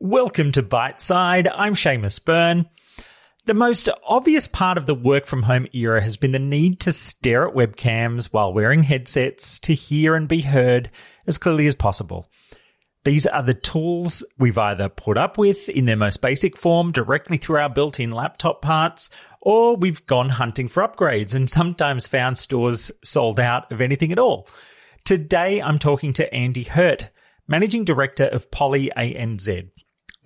Welcome to Byteside. I'm Seamus Byrne. The most obvious part of the work from home era has been the need to stare at webcams while wearing headsets to hear and be heard as clearly as possible. These are the tools we've either put up with in their most basic form directly through our built in laptop parts, or we've gone hunting for upgrades and sometimes found stores sold out of anything at all. Today, I'm talking to Andy Hurt, Managing Director of Poly ANZ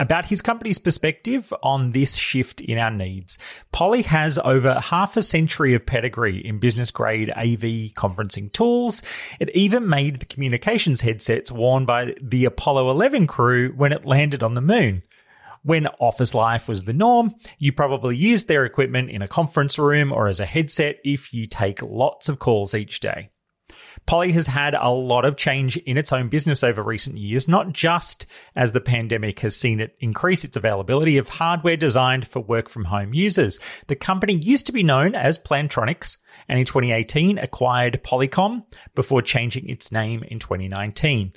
about his company's perspective on this shift in our needs. Poly has over half a century of pedigree in business grade AV conferencing tools. It even made the communications headsets worn by the Apollo 11 crew when it landed on the moon. When office life was the norm, you probably used their equipment in a conference room or as a headset if you take lots of calls each day. Poly has had a lot of change in its own business over recent years, not just as the pandemic has seen it increase its availability of hardware designed for work from home users. The company used to be known as Plantronics and in 2018 acquired Polycom before changing its name in 2019.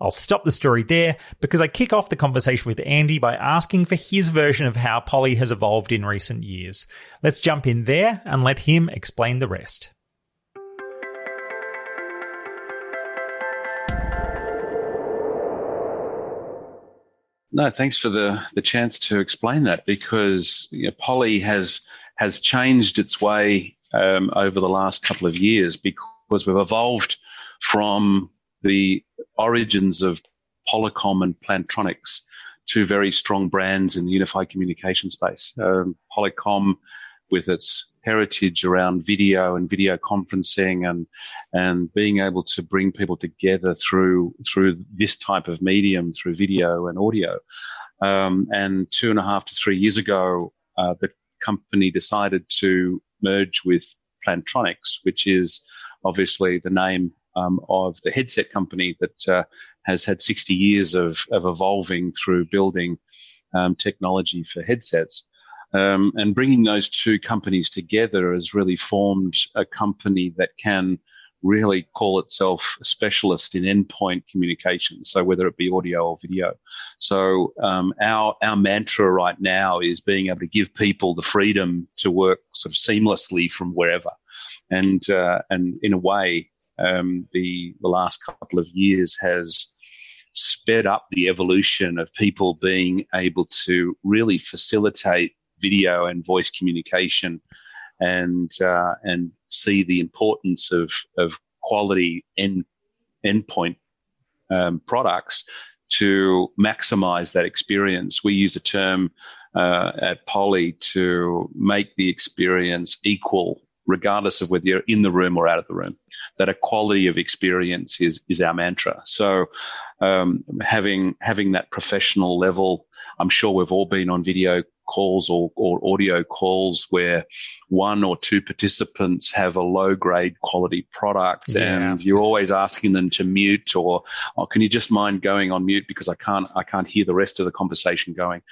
I'll stop the story there because I kick off the conversation with Andy by asking for his version of how Poly has evolved in recent years. Let's jump in there and let him explain the rest. No, thanks for the, the chance to explain that because you know, Poly has has changed its way um, over the last couple of years because we've evolved from the origins of Polycom and Plantronics two very strong brands in the unified communication space. Um, Polycom, with its heritage around video and video conferencing and and being able to bring people together through through this type of medium through video and audio. Um, and two and a half to three years ago, uh, the company decided to merge with Plantronics, which is obviously the name um, of the headset company that uh, has had 60 years of, of evolving through building um, technology for headsets. Um, and bringing those two companies together has really formed a company that can really call itself a specialist in endpoint communication. So whether it be audio or video. So um, our our mantra right now is being able to give people the freedom to work sort of seamlessly from wherever. And uh, and in a way, um, the the last couple of years has sped up the evolution of people being able to really facilitate video and voice communication and uh, and see the importance of of quality end endpoint um, products to maximize that experience. We use a term uh, at Poly to make the experience equal, regardless of whether you're in the room or out of the room. That a quality of experience is is our mantra. So um, having having that professional level, I'm sure we've all been on video calls or, or audio calls where one or two participants have a low grade quality product yeah. and you're always asking them to mute or, or, can you just mind going on mute because I can't I can't hear the rest of the conversation going.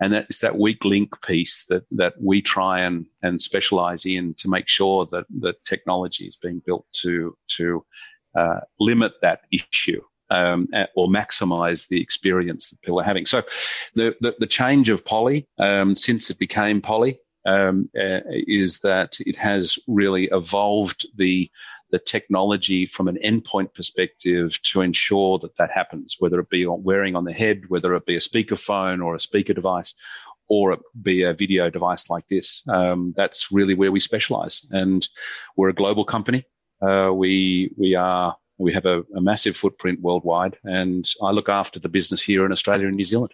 And that's that weak link piece that that we try and, and specialize in to make sure that the technology is being built to to uh, limit that issue um, or maximize the experience that people are having. So the, the, the change of Poly um, since it became Poly um, uh, is that it has really evolved the the technology from an endpoint perspective to ensure that that happens, whether it be wearing on the head, whether it be a speakerphone or a speaker device, or it be a video device like this. Um, that's really where we specialize, and we're a global company. Uh, we we are we have a, a massive footprint worldwide, and I look after the business here in Australia and New Zealand.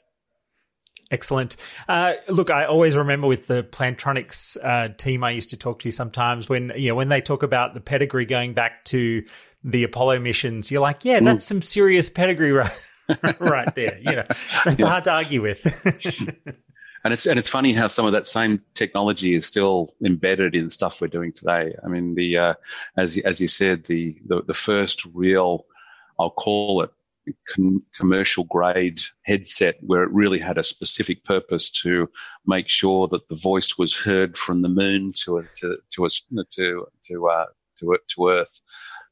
Excellent. Uh, look, I always remember with the Plantronics uh, team I used to talk to sometimes when you know when they talk about the pedigree going back to the Apollo missions, you're like, yeah, that's mm. some serious pedigree right, right there. You know, that's yeah. hard to argue with. and it's and it's funny how some of that same technology is still embedded in stuff we're doing today. I mean, the uh, as as you said, the, the the first real, I'll call it com- commercial grade headset where it really had a specific purpose to make sure that the voice was heard from the moon to to to to to uh, to, to Earth.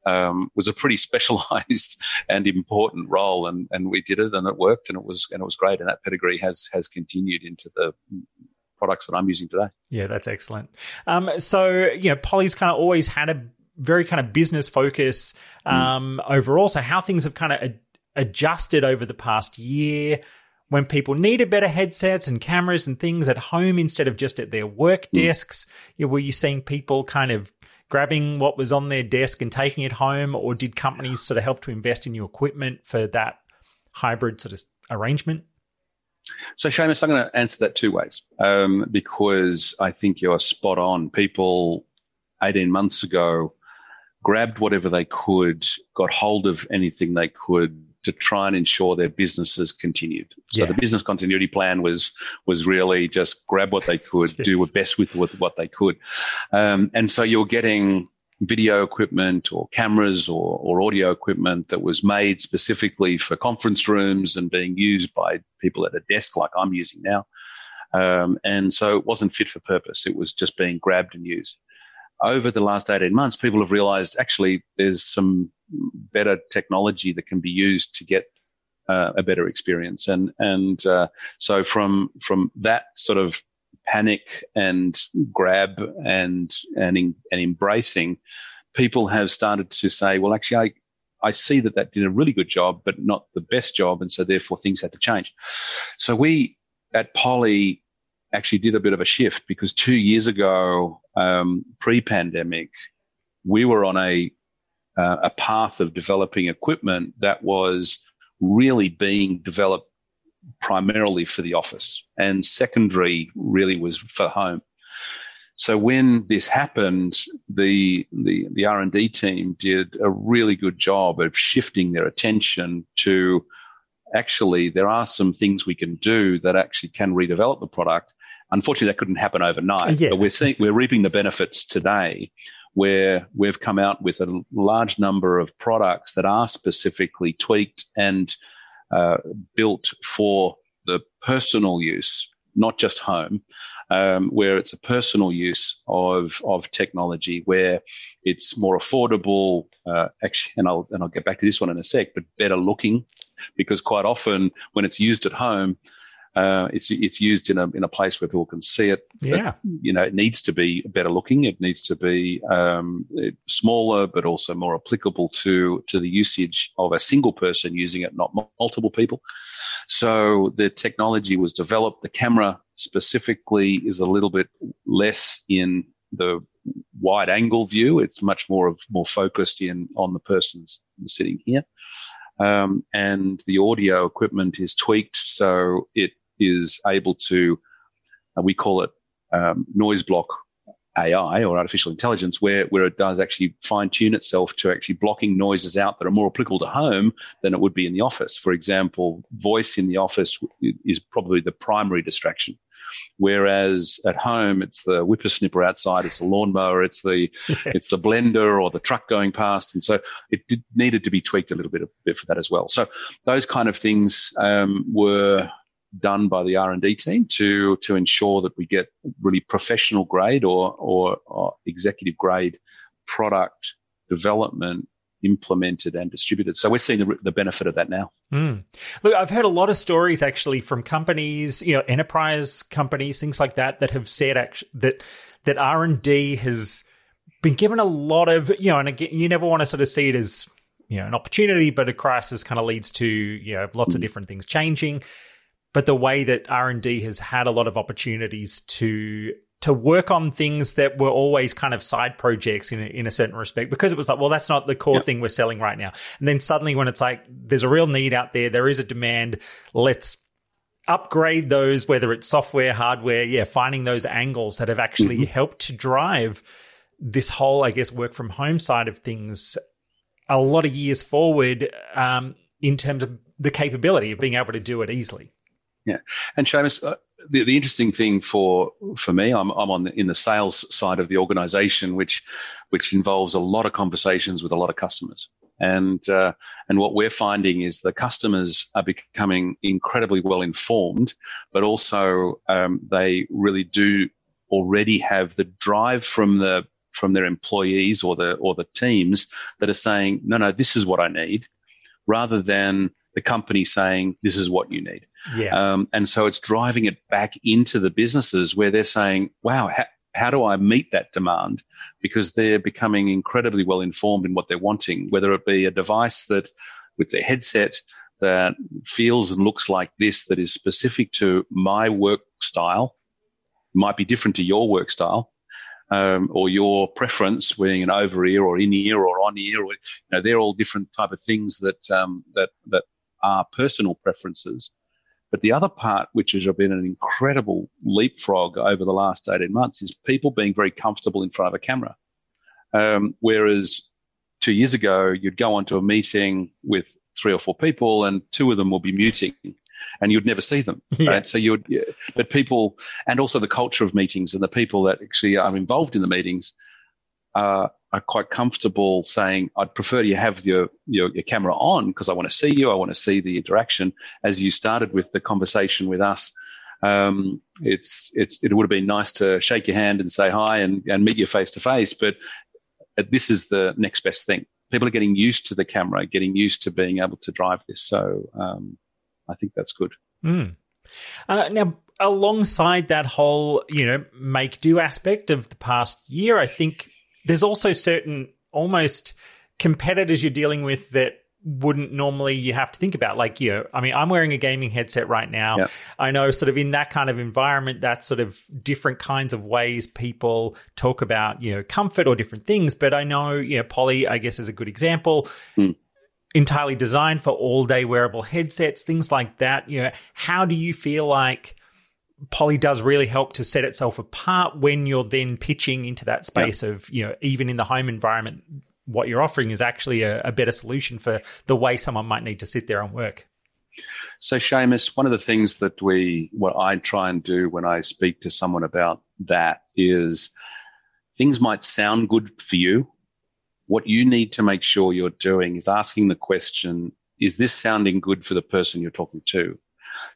Um, was a pretty specialized and important role, and, and we did it, and it worked, and it was and it was great, and that pedigree has has continued into the products that I'm using today. Yeah, that's excellent. Um, so you know, Poly's kind of always had a very kind of business focus hmm. um, mm. overall. So how things have kind of ad- adjusted over the past year when people needed better headsets and cameras and things at home instead of just at their work mm. desks? You know, were you seeing people kind of grabbing what was on their desk and taking it home, or did companies sort of help to invest in new equipment for that hybrid sort of arrangement? So, Seamus, I'm going to answer that two ways um, because I think you're spot on. People 18 months ago grabbed whatever they could, got hold of anything they could to try and ensure their businesses continued. So yeah. the business continuity plan was was really just grab what they could, yes. do what best with, with what they could, um, and so you're getting video equipment or cameras or, or audio equipment that was made specifically for conference rooms and being used by people at a desk like I'm using now. Um, and so it wasn't fit for purpose. It was just being grabbed and used over the last 18 months, people have realized actually there's some better technology that can be used to get uh, a better experience. And, and, uh, so from, from that sort of panic and grab and, and, in, and embracing, people have started to say, well, actually, I, I see that that did a really good job, but not the best job. And so therefore things had to change. So we at Poly actually did a bit of a shift because two years ago, um, pre-pandemic, we were on a uh, a path of developing equipment that was really being developed primarily for the office, and secondary really was for home. So when this happened, the the the R and D team did a really good job of shifting their attention to actually there are some things we can do that actually can redevelop the product Unfortunately, that couldn't happen overnight, yeah. but we're seeing, we're reaping the benefits today where we've come out with a large number of products that are specifically tweaked and uh, built for the personal use, not just home, um, where it's a personal use of of technology, where it's more affordable. Uh, actually, and I'll and I'll get back to this one in a sec, but better looking, because quite often when it's used at home, uh, it's it's used in a in a place where people can see it. Yeah, but, you know, it needs to be better looking. It needs to be um, smaller, but also more applicable to to the usage of a single person using it, not multiple people. So the technology was developed. The camera specifically is a little bit less in the wide angle view. It's much more of more focused in on the person's sitting here. Um, and the audio equipment is tweaked so it is able to, uh, we call it um, noise block AI or artificial intelligence, where, where it does actually fine tune itself to actually blocking noises out that are more applicable to home than it would be in the office. For example, voice in the office is probably the primary distraction. Whereas at home, it's the whippersnipper outside, it's the lawnmower, it's the yes. it's the blender or the truck going past, and so it did, needed to be tweaked a little bit, a bit for that as well. So those kind of things um, were done by the R&D team to to ensure that we get really professional grade or, or, or executive grade product development implemented and distributed. So we're seeing the, the benefit of that now. Mm. Look, I've heard a lot of stories actually from companies, you know, enterprise companies, things like that, that have said actually, that that R and D has been given a lot of, you know, and again, you never want to sort of see it as you know an opportunity, but a crisis kind of leads to you know lots mm. of different things changing but the way that R&D has had a lot of opportunities to to work on things that were always kind of side projects in a, in a certain respect because it was like well that's not the core yep. thing we're selling right now and then suddenly when it's like there's a real need out there there is a demand let's upgrade those whether it's software hardware yeah finding those angles that have actually mm-hmm. helped to drive this whole i guess work from home side of things a lot of years forward um, in terms of the capability of being able to do it easily yeah, and Seamus, uh, the, the interesting thing for for me, I'm I'm on the, in the sales side of the organisation, which which involves a lot of conversations with a lot of customers, and uh, and what we're finding is the customers are becoming incredibly well informed, but also um, they really do already have the drive from the from their employees or the or the teams that are saying, no, no, this is what I need, rather than the company saying this is what you need. Yeah. Um, and so it's driving it back into the businesses where they're saying, wow, ha- how do I meet that demand? Because they're becoming incredibly well informed in what they're wanting, whether it be a device that with a headset that feels and looks like this, that is specific to my work style, might be different to your work style. Um, or your preference, being an over ear or in ear or on ear, you know, they're all different type of things that um, that that are personal preferences. But the other part, which has been an incredible leapfrog over the last 18 months, is people being very comfortable in front of a camera. Um, whereas two years ago, you'd go onto a meeting with three or four people and two of them will be muting and you'd never see them. Yeah. Right? So you would, but people, and also the culture of meetings and the people that actually are involved in the meetings, uh, are quite comfortable saying, I'd prefer you have your, your, your camera on because I want to see you. I want to see the interaction as you started with the conversation with us. Um, it's, it's, it would have been nice to shake your hand and say hi and, and meet you face to face, but this is the next best thing. People are getting used to the camera, getting used to being able to drive this. So, um, I think that's good. Mm. Uh, now, alongside that whole, you know, make do aspect of the past year, I think there's also certain almost competitors you're dealing with that wouldn't normally you have to think about. Like you know i mean i'm wearing a gaming headset right now. I know sort of in that kind of environment that's sort of different kinds of ways people talk about you know comfort or different things. But i know you know Poly i guess is a good example. Mm. entirely designed for all day wearable headsets things like that. You know how do you feel like Poly does really help to set itself apart when you're then pitching into that space of, you know, even in the home environment, what you're offering is actually a, a better solution for the way someone might need to sit there and work. So, Seamus, one of the things that we, what I try and do when I speak to someone about that is things might sound good for you. What you need to make sure you're doing is asking the question, is this sounding good for the person you're talking to?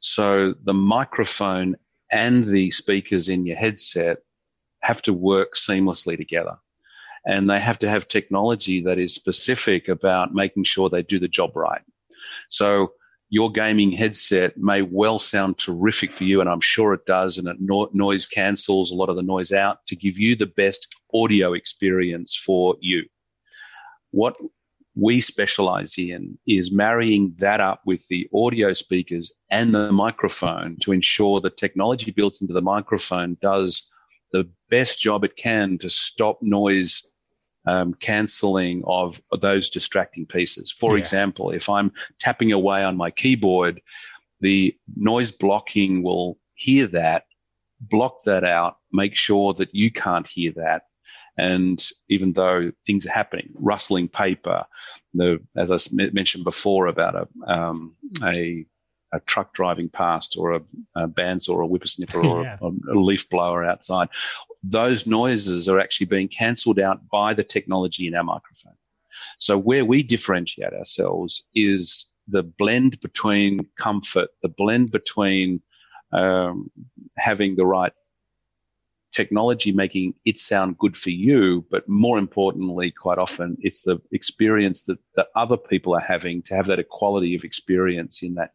So the microphone and the speakers in your headset have to work seamlessly together. And they have to have technology that is specific about making sure they do the job right. So your gaming headset may well sound terrific for you, and I'm sure it does, and it no- noise cancels a lot of the noise out to give you the best audio experience for you. What we specialize in is marrying that up with the audio speakers and the microphone to ensure the technology built into the microphone does the best job it can to stop noise um, canceling of those distracting pieces. For Yeah. example, if I'm tapping away on my keyboard, the noise blocking will hear that, block that out, make sure that you can't hear that. And even though things are happening, rustling paper, the as I mentioned before about a um, a, a truck driving past or a, a bandsaw or a whippersnipper or Yeah. a, a leaf blower outside, those noises are actually being cancelled out by the technology in our microphone. So where we differentiate ourselves is the blend between comfort, the blend between um, having the right technology making it sound good for you, but more importantly, quite often, it's the experience that, other people are having to have that equality of experience in that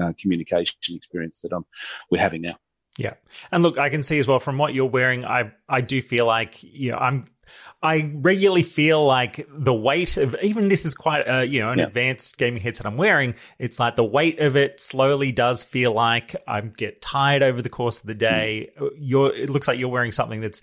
uh, communication experience that um, we're having now. Yeah. And look, I can see as well from what you're wearing, I I do feel like, you know, I'm I regularly feel like the weight of even this is quite uh, you know, an Yeah. advanced gaming headset I'm wearing. It's like the weight of it slowly does feel like I get tired over the course of the day. You're it looks like you're wearing something that's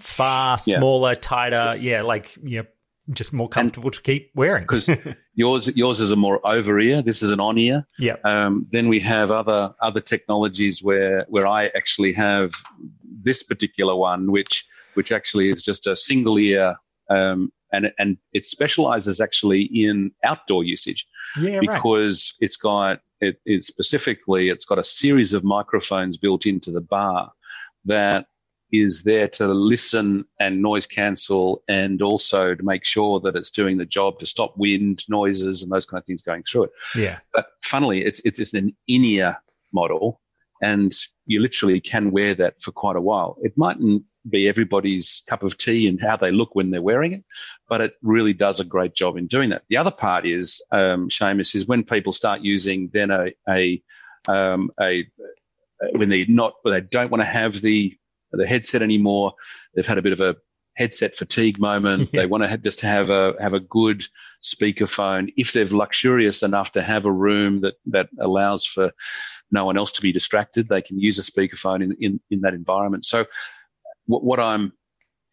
far Yeah. smaller, tighter, yeah, like you know, just more comfortable to keep wearing. Because yours yours is a more over ear. This is an on ear. yeah. Um, then we have other other technologies where where I actually have this particular one, which which actually is just a single ear, um, and and it specializes actually in outdoor usage Yeah, right. because it's got it, it specifically it's got a series of microphones built into the bar that is there to listen and noise cancel and also to make sure that it's doing the job to stop wind noises and those kind of things going through it Yeah. but funnily, it's it's, it's an in-ear model, and you literally can wear that for quite a while. It mightn't be everybody's cup of tea and how they look when they're wearing it, but it really does a great job in doing that. The other part is, um, Seamus, is when people start using then a, a, um, a when they not, when they don't want to have the the headset anymore. They've had a bit of a headset fatigue moment. Yeah. They want to have, just have a have a good speakerphone. If they're luxurious enough to have a room that that allows for no one else to be distracted, they can use a speakerphone in in, in that environment. So, what, what I'm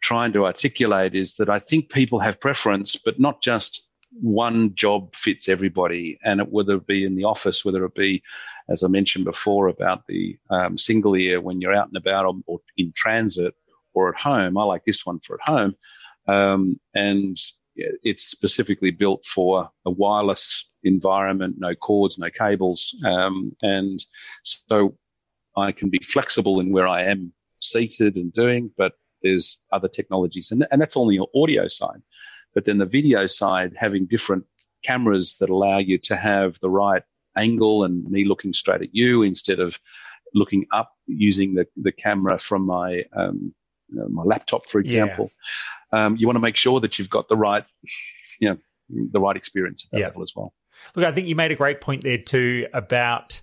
trying to articulate is that I think people have preference, but not just one job fits everybody, and it, whether it be in the office, whether it be, as I mentioned before, about the um, single ear when you're out and about or, or, in transit or at home. I like this one for at home, um, and it's specifically built for a wireless environment, no cords, no cables, um, and so I can be flexible in where I am seated and doing, but there's other technologies, and, and that's only your audio side. But then the video side, having different cameras that allow you to have the right angle and me looking straight at you instead of looking up using the, the camera from my um, you know, my laptop, for example. Yeah. Um, you want to make sure that you've got the right, you know, the right experience at that yeah. level as well. Look, I think you made a great point there too about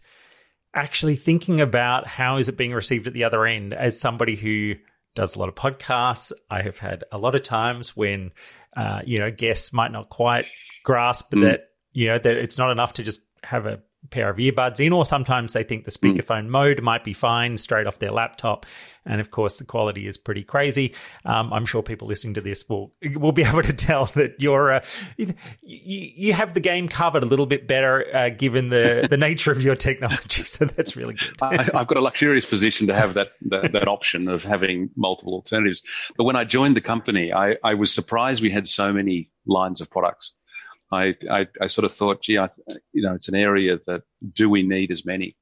actually thinking about how is it being received at the other end. As somebody who does a lot of podcasts, I have had a lot of times when uh, you know guests might not quite grasp mm. that you know that it's not enough to just have a pair of earbuds in, or sometimes they think the mm. speakerphone mm. mode might be fine straight off their laptop. And of course, the quality is pretty crazy. Um, I'm sure people listening to this will will be able to tell that you're uh, you, you have the game covered a little bit better uh, given the the nature of your technology. So that's really good. I, have got a luxurious position to have that, that, that option of having multiple alternatives. But when I joined the company, I, I was surprised we had so many lines of products. I, I, I sort of thought, gee, I, you know, it's an area that do we need as many?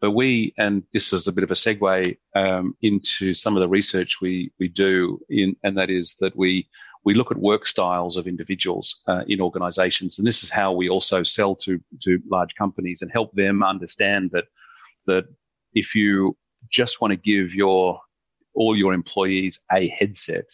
But we, and this is a bit of a segue um, into some of the research we we do, in, and that is that we we look at work styles of individuals uh, in organisations, and this is how we also sell to to large companies and help them understand that that if you just want to give your all your employees a headset,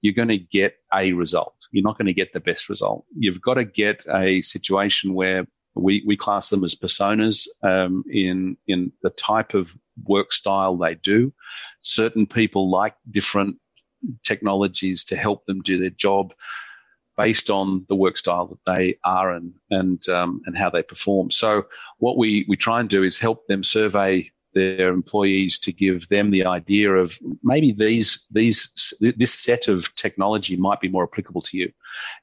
you're going to get a result. You're not going to get the best result. You've got to get a situation where we, we class them as personas um, in in the type of work style they do. Certain people like different technologies to help them do their job based on the work style that they are and and um, and how they perform. So what we we try and do is help them survey their employees to give them the idea of maybe these these this set of technology might be more applicable to you,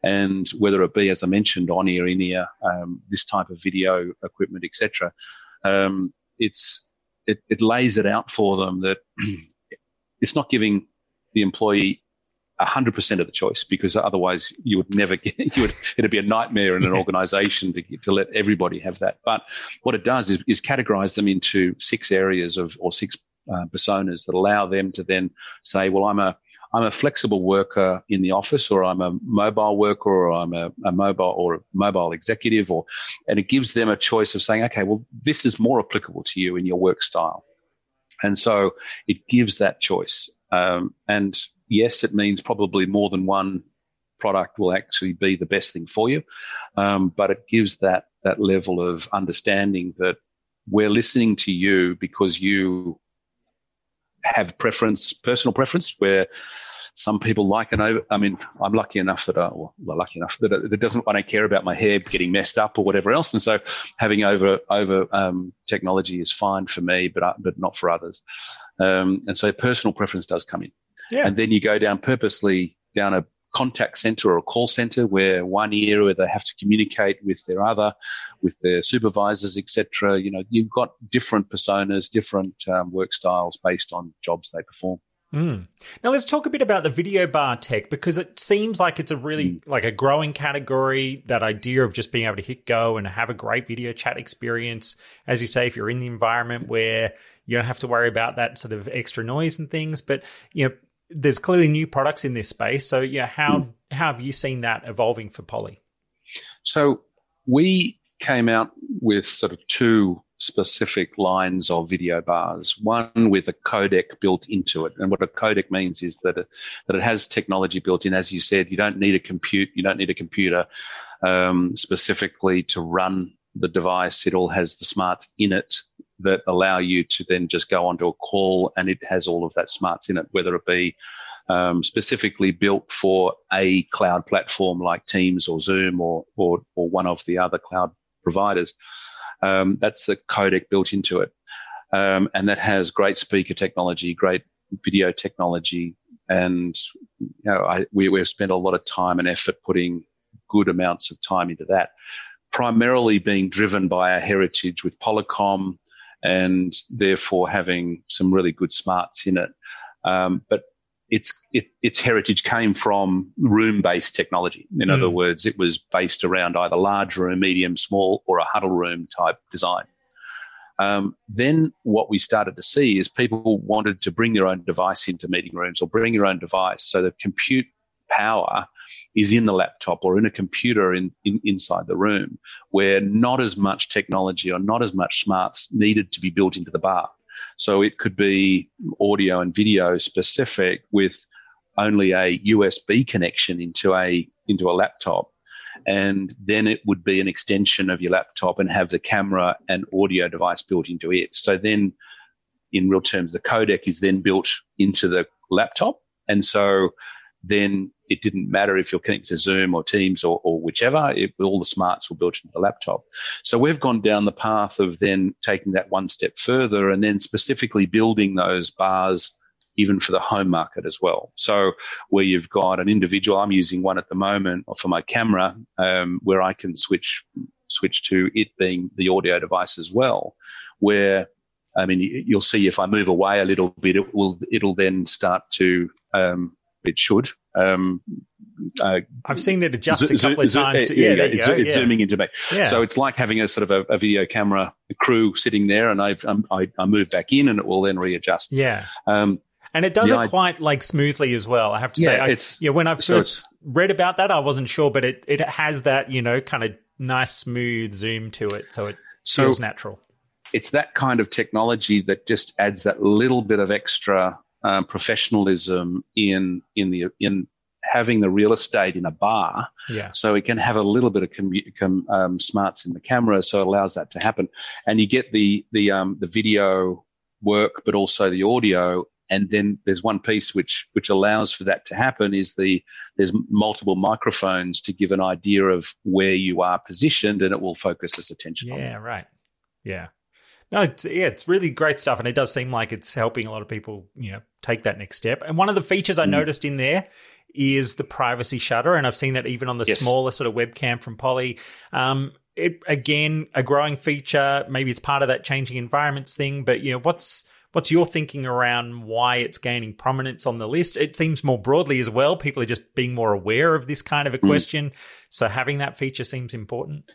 and whether it be as I mentioned on ear, in ear, um, this type of video equipment, etc. Um, it's it, it lays it out for them that it's not giving the employee 100% of the choice because otherwise you would never get you would it'd be a nightmare in an organization to to let everybody have that. But what it does is, is categorize them into six areas of or six uh, personas that allow them to then say well i'm a I'm a flexible worker in the office, or I'm a mobile worker, or I'm a, a mobile or a mobile executive, or and it gives them a choice of saying, okay, well, this is more applicable to you in your work style, and so it gives that choice. Um, and yes, it means probably more than one product will actually be the best thing for you, um, but it gives that that level of understanding that we're listening to you because you have preference, personal preference, where some people like an over. I mean, I'm lucky enough that I, well, lucky enough that it, doesn't. I don't care about my hair getting messed up or whatever else, and so having over over um, technology is fine for me, but uh, but not for others. Um, and so personal preference does come in. Yeah. And then you go down purposely down a contact center or a call center where one ear where they have to communicate with their other, with their supervisors, etc. You know, you've got different personas, different um, work styles based on jobs they perform. Mm. Now let's talk a bit about the video bar tech because it seems like it's a really mm. like a growing category. That idea of just being able to hit go and have a great video chat experience, as you say, if you're in the environment where you don't have to worry about that sort of extra noise and things. But you know, there's clearly new products in this space. So yeah, how mm. how have you seen that evolving for Poly? So we came out with sort of two specific lines of video bars. One with a codec built into it, and what a codec means is that it, that it has technology built in. As you said, you don't need a compute, you don't need a computer um, specifically to run the device. It all has the smarts in it that allow you to then just go onto a call, and it has all of that smarts in it, whether it be um, specifically built for a cloud platform like Teams or Zoom or, or, or one of the other cloud providers. Um, that's the codec built into it. Um, and that has great speaker technology, great video technology. And, you know, I, we, we've spent a lot of time and effort putting good amounts of time into that, primarily being driven by our heritage with Polycom and therefore having some really good smarts in it. Um, but its it, its heritage came from room based technology. In mm. other words, it was based around either large room, medium, small, or a huddle room type design. Um, then what we started to see is people wanted to bring their own device into meeting rooms or bring your own device. So the compute power is in the laptop or in a computer in, in, inside the room where not as much technology or not as much smarts needed to be built into the bar. So it could be audio and video specific with only a USB connection into a into a laptop. And then it would be an extension of your laptop and have the camera and audio device built into it. So then in real terms, the codec is then built into the laptop. And so then it didn't matter if you're connected to Zoom or Teams or, or whichever, it, all the smarts were built into the laptop. So we've gone down the path of then taking that one step further and then specifically building those bars even for the home market as well. So where you've got an individual, I'm using one at the moment for my camera, um, where I can switch switch to it being the audio device as well, where I mean, you'll see if I move away a little bit, it will it'll then start to um, it should. Um, uh, I've seen it adjust a couple of times. To, yeah, yeah, it's, it's yeah. zooming into me. Yeah. So it's like having a sort of a, a video camera crew sitting there, and I've um, I, I move back in, and it will then readjust. Yeah. Um, and it does it quite like smoothly as well. I have to say, I, yeah. When I first so read about that, I wasn't sure, but it it has that you know kind of nice smooth zoom to it, so it so feels natural. It's that kind of technology that just adds that little bit of extra um, professionalism in in the in having the real estate in a bar. Yeah. So it can have a little bit of com- com- um, smarts in the camera, so it allows that to happen, and you get the the um, the video work, but also the audio. And then there's one piece which which allows for that to happen is the there's multiple microphones to give an idea of where you are positioned, and it will focus its attention. Yeah, right. Yeah. No, it's, yeah, it's really great stuff, and it does seem like it's helping a lot of people, you know, take that next step. And one of the features I mm. noticed in there is the privacy shutter, and I've seen that even on the yes. smaller sort of webcam from Poly. Um, it again a growing feature. Maybe it's part of that changing environments thing, but you know, what's what's your thinking around why it's gaining prominence on the list? It seems more broadly as well. People are just being more aware of this kind of a mm. question, so having that feature seems important.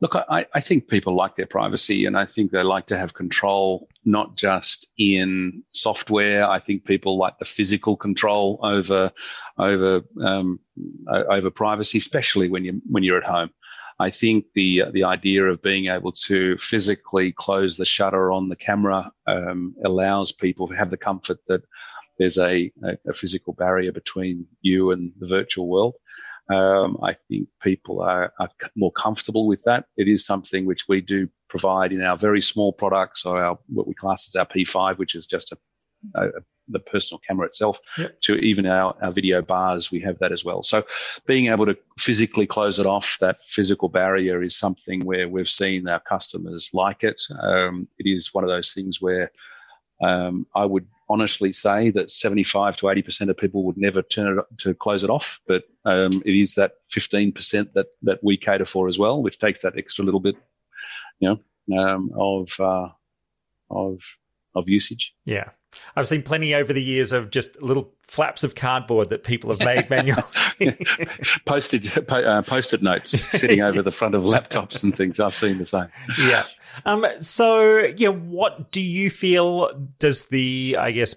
Look, I, I, think people like their privacy and I think they like to have control, not just in software. I think people like the physical control over, over, um, over privacy, especially when you, when you're at home. I think the, the idea of being able to physically close the shutter on the camera, um, allows people to have the comfort that there's a, a, a physical barrier between you and the virtual world. Um, I think people are, are, more comfortable with that. It is something which we do provide in our very small products, or our what we class as our P5, which is just a, a the personal camera itself, yep. to even our, our video bars, we have that as well. So being able to physically close it off, that physical barrier is something where we've seen our customers like it. Um, it is one of those things where um, I would honestly say that 75 to 80% of people would never turn it to close it off, but um, it is that 15% that, that we cater for as well, which takes that extra little bit, you know, um, of, uh, of, of usage. Yeah. I've seen plenty over the years of just little flaps of cardboard that people have made manually. posted uh, post-it notes sitting over the front of laptops and things. I've seen the same. Yeah. Um. So, yeah, what do you feel does the I guess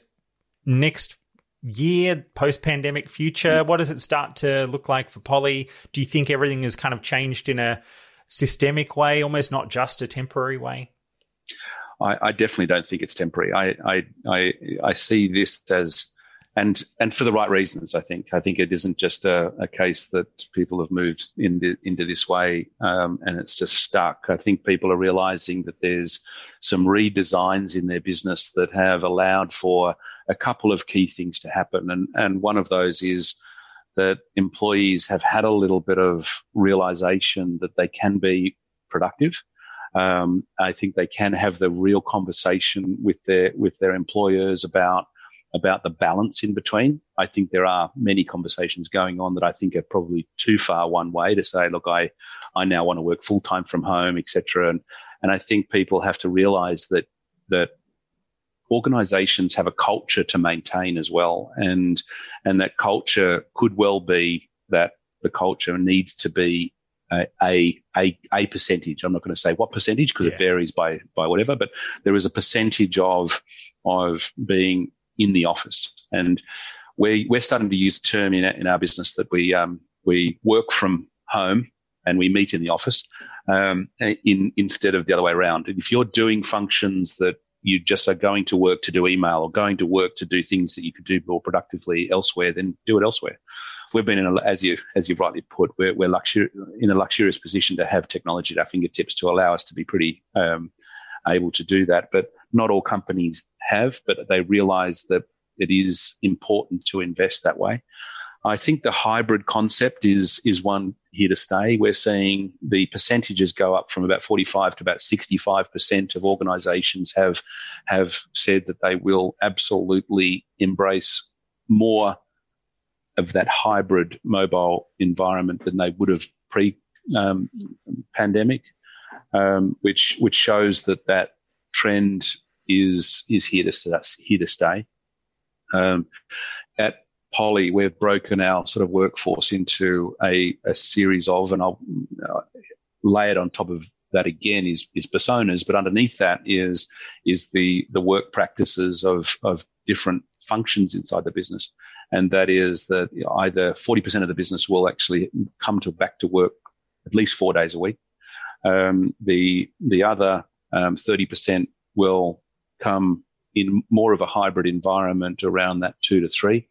next year post-pandemic future? What does it start to look like for Poly? Do you think everything has kind of changed in a systemic way, almost not just a temporary way? I, I, definitely don't think it's temporary. I, I, I, I see this as, and and for the right reasons. I think. I think it isn't just a, a case that people have moved into into this way um, and it's just stuck. I think people are realizing that there's some redesigns in their business that have allowed for a couple of key things to happen, and and one of those is that employees have had a little bit of realization that they can be productive um, I think they can have the real conversation with their with their employers about about the balance in between. I think there are many conversations going on that I think are probably too far one way to say, look, I I now want to work full time from home, etc. And and I think people have to realise that that organisations have a culture to maintain as well, and and that culture could well be that the culture needs to be a, a, a percentage. I'm not going to say what percentage because yeah. it varies by, by whatever, but there is a percentage of, of being in the office. And we, we're starting to use a term in, in our business that we, um, we work from home and we meet in the office um, in, instead of the other way around. And if you're doing functions that you just are going to work to do email or going to work to do things that you could do more productively elsewhere, then do it elsewhere we've been in a, as you as you rightly put, we're, we're in a luxurious position to have technology at our fingertips to allow us to be pretty um, able to do that. But not all companies have, but they realise that it is important to invest that way. I think the hybrid concept is is one here to stay. We're seeing the percentages go up from about 45 to about 65 percent of organisations have have said that they will absolutely embrace more of that hybrid mobile environment than they would have pre um, pandemic, um, which which shows that that trend is is here to here to stay. Um, at Poly, we've broken our sort of workforce into a, a series of, and I'll uh, lay it on top of that again is is personas, but underneath that is is the the work practices of of different functions inside the business and that is that either 40% of the business will actually come to back to work at least four days a week. Um, the the other um, 30% will come in more of a hybrid environment around that two to three,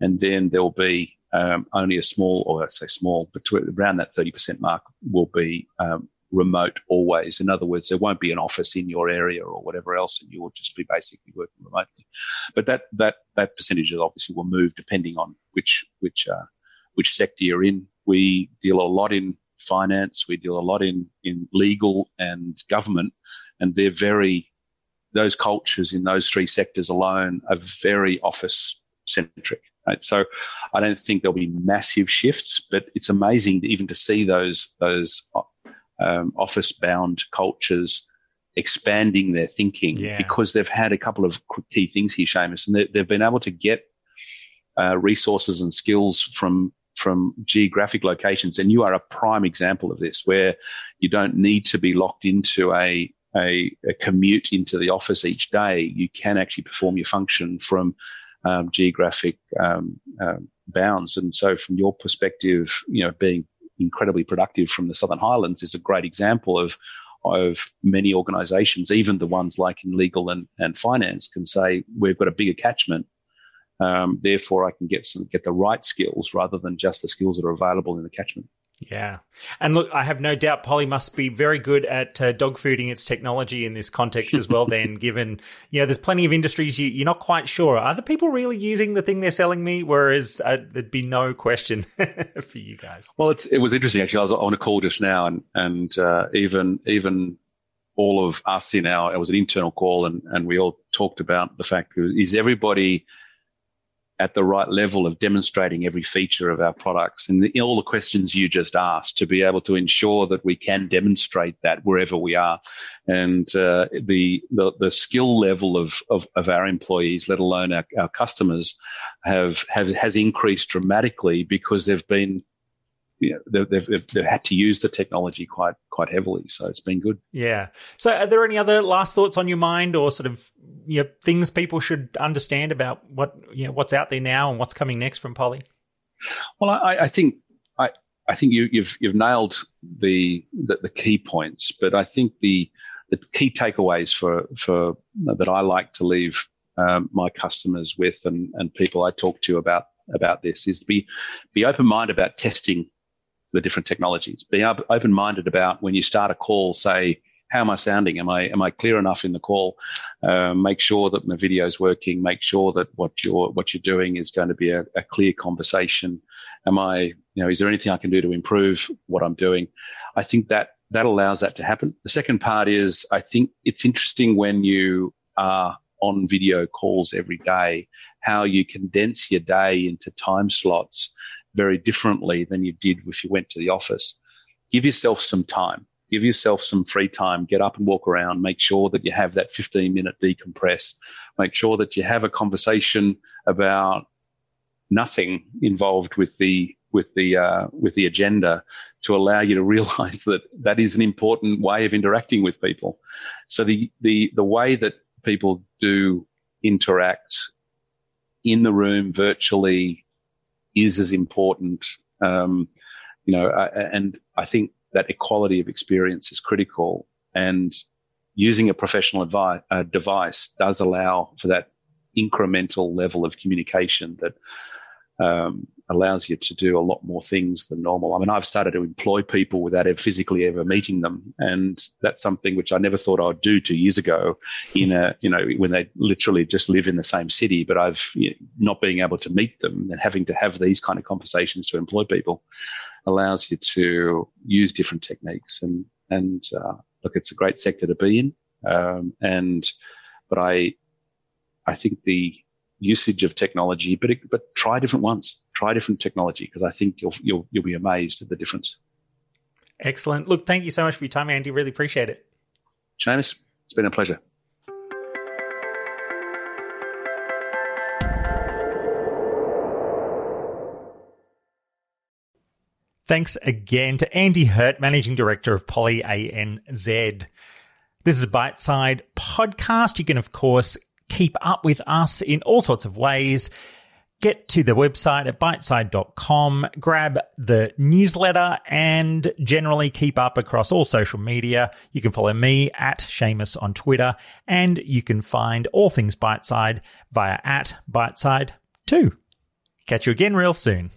and then there'll be um, only a small, or I say small, but around that 30% mark will be um, remote always. In other words, there won't be an office in your area or whatever else, and you'll just be basically working remotely. But that that that percentage obviously will move depending on which which uh, which sector you're in. We deal a lot in finance, we deal a lot in in legal and government, and they're very those cultures in those three sectors alone are very office centric. Right? So I don't think there'll be massive shifts, but it's amazing even to see those those um, office bound cultures expanding their thinking yeah. because they've had a couple of key things here, Seamus, and they, have been able to get uh, resources and skills from from geographic locations. And you are a prime example of this, where you don't need to be locked into a a, a commute into the office each day. You can actually perform your function from um, geographic um, um, bounds. And so, from your perspective, you know, being incredibly productive from the Southern Highlands is a great example of of many organisations, even the ones like in legal and, and finance, can say we've got a bigger catchment. Um, therefore, I can get some get the right skills rather than just the skills that are available in the catchment. Yeah. And look, I have no doubt Poly must be very good at uh, dog fooding its technology in this context as well, then, given, you know, there's plenty of industries you, are not quite sure. Are the people really using the thing they're selling me? Whereas uh, there'd be no question for you guys. Well, it was interesting, actually. I was on a call just now and, and uh, even, even all of us in our, it was an internal call and, and we all talked about the fact is everybody – at the right level of demonstrating every feature of our products and the, all the questions you just asked to be able to ensure that we can demonstrate that wherever we are. And uh, the, the, the skill level of, of, of our employees let alone our, our customers have, have has increased dramatically because they've been you know, they've, they've, they've, had to use the technology quite quite heavily. So it's been good. Yeah. So are there any other last thoughts on your mind, or sort of you know things people should understand about what you know what's out there now and what's coming next from Poly? Well, I, I think I I think you, you've you've nailed the, the the key points, but I think the the key takeaways for for that I like to leave um, my customers with and, and people I talk to about about this is to be be open minded about testing the different technologies. Be open minded about when you start a call, say, how am I sounding? Am I am I clear enough in the call? Uh, make sure that my video is working. Make sure that what you're what you're doing is going to be a, a, clear conversation. Am I you know is there anything I can do to improve what I'm doing? I think that that allows that to happen. The second part is I think it's interesting when you are on video calls every day, how you condense your day into time slots very differently than you did if you went to the office. Give yourself some time. Give yourself some free time. Get up and walk around. Make sure that you have that 15 minute decompress. Make sure that you have a conversation about nothing involved with the with the uh, with the agenda to allow you to realize that that is an important way of interacting with people. So the the the way that people do interact in the room virtually is as important. Um, you know, uh, and I think that equality of experience is critical. And using a professional advi- uh, device does allow for that incremental level of communication that um, allows you to do a lot more things than normal. I mean, I've started to employ people without ever physically ever meeting them, and that's something which I never thought I'd do two years ago. In a, you know, when they literally just live in the same city, but I've you know, not being able to meet them and having to have these kind of conversations to employ people allows you to use different techniques. And and uh, look, it's a great sector to be in, um, and but I I think the usage of technology, but it, but try different ones. Try different technology because I think you'll you'll you'll be amazed at the difference. Excellent. Look, thank you so much for your time, Andy. Really appreciate it. Seamus, it's been a pleasure. Thanks again to Andy Hurt, Managing Director of Poly ANZ. This is a Byteside podcast. You can, of course, keep up with us in all sorts of ways. Get to the website at byteside.com, grab the newsletter, and generally keep up across all social media. You can follow me at Seamus on Twitter, and you can find all things Byteside via at Byteside 2. Catch you again real soon.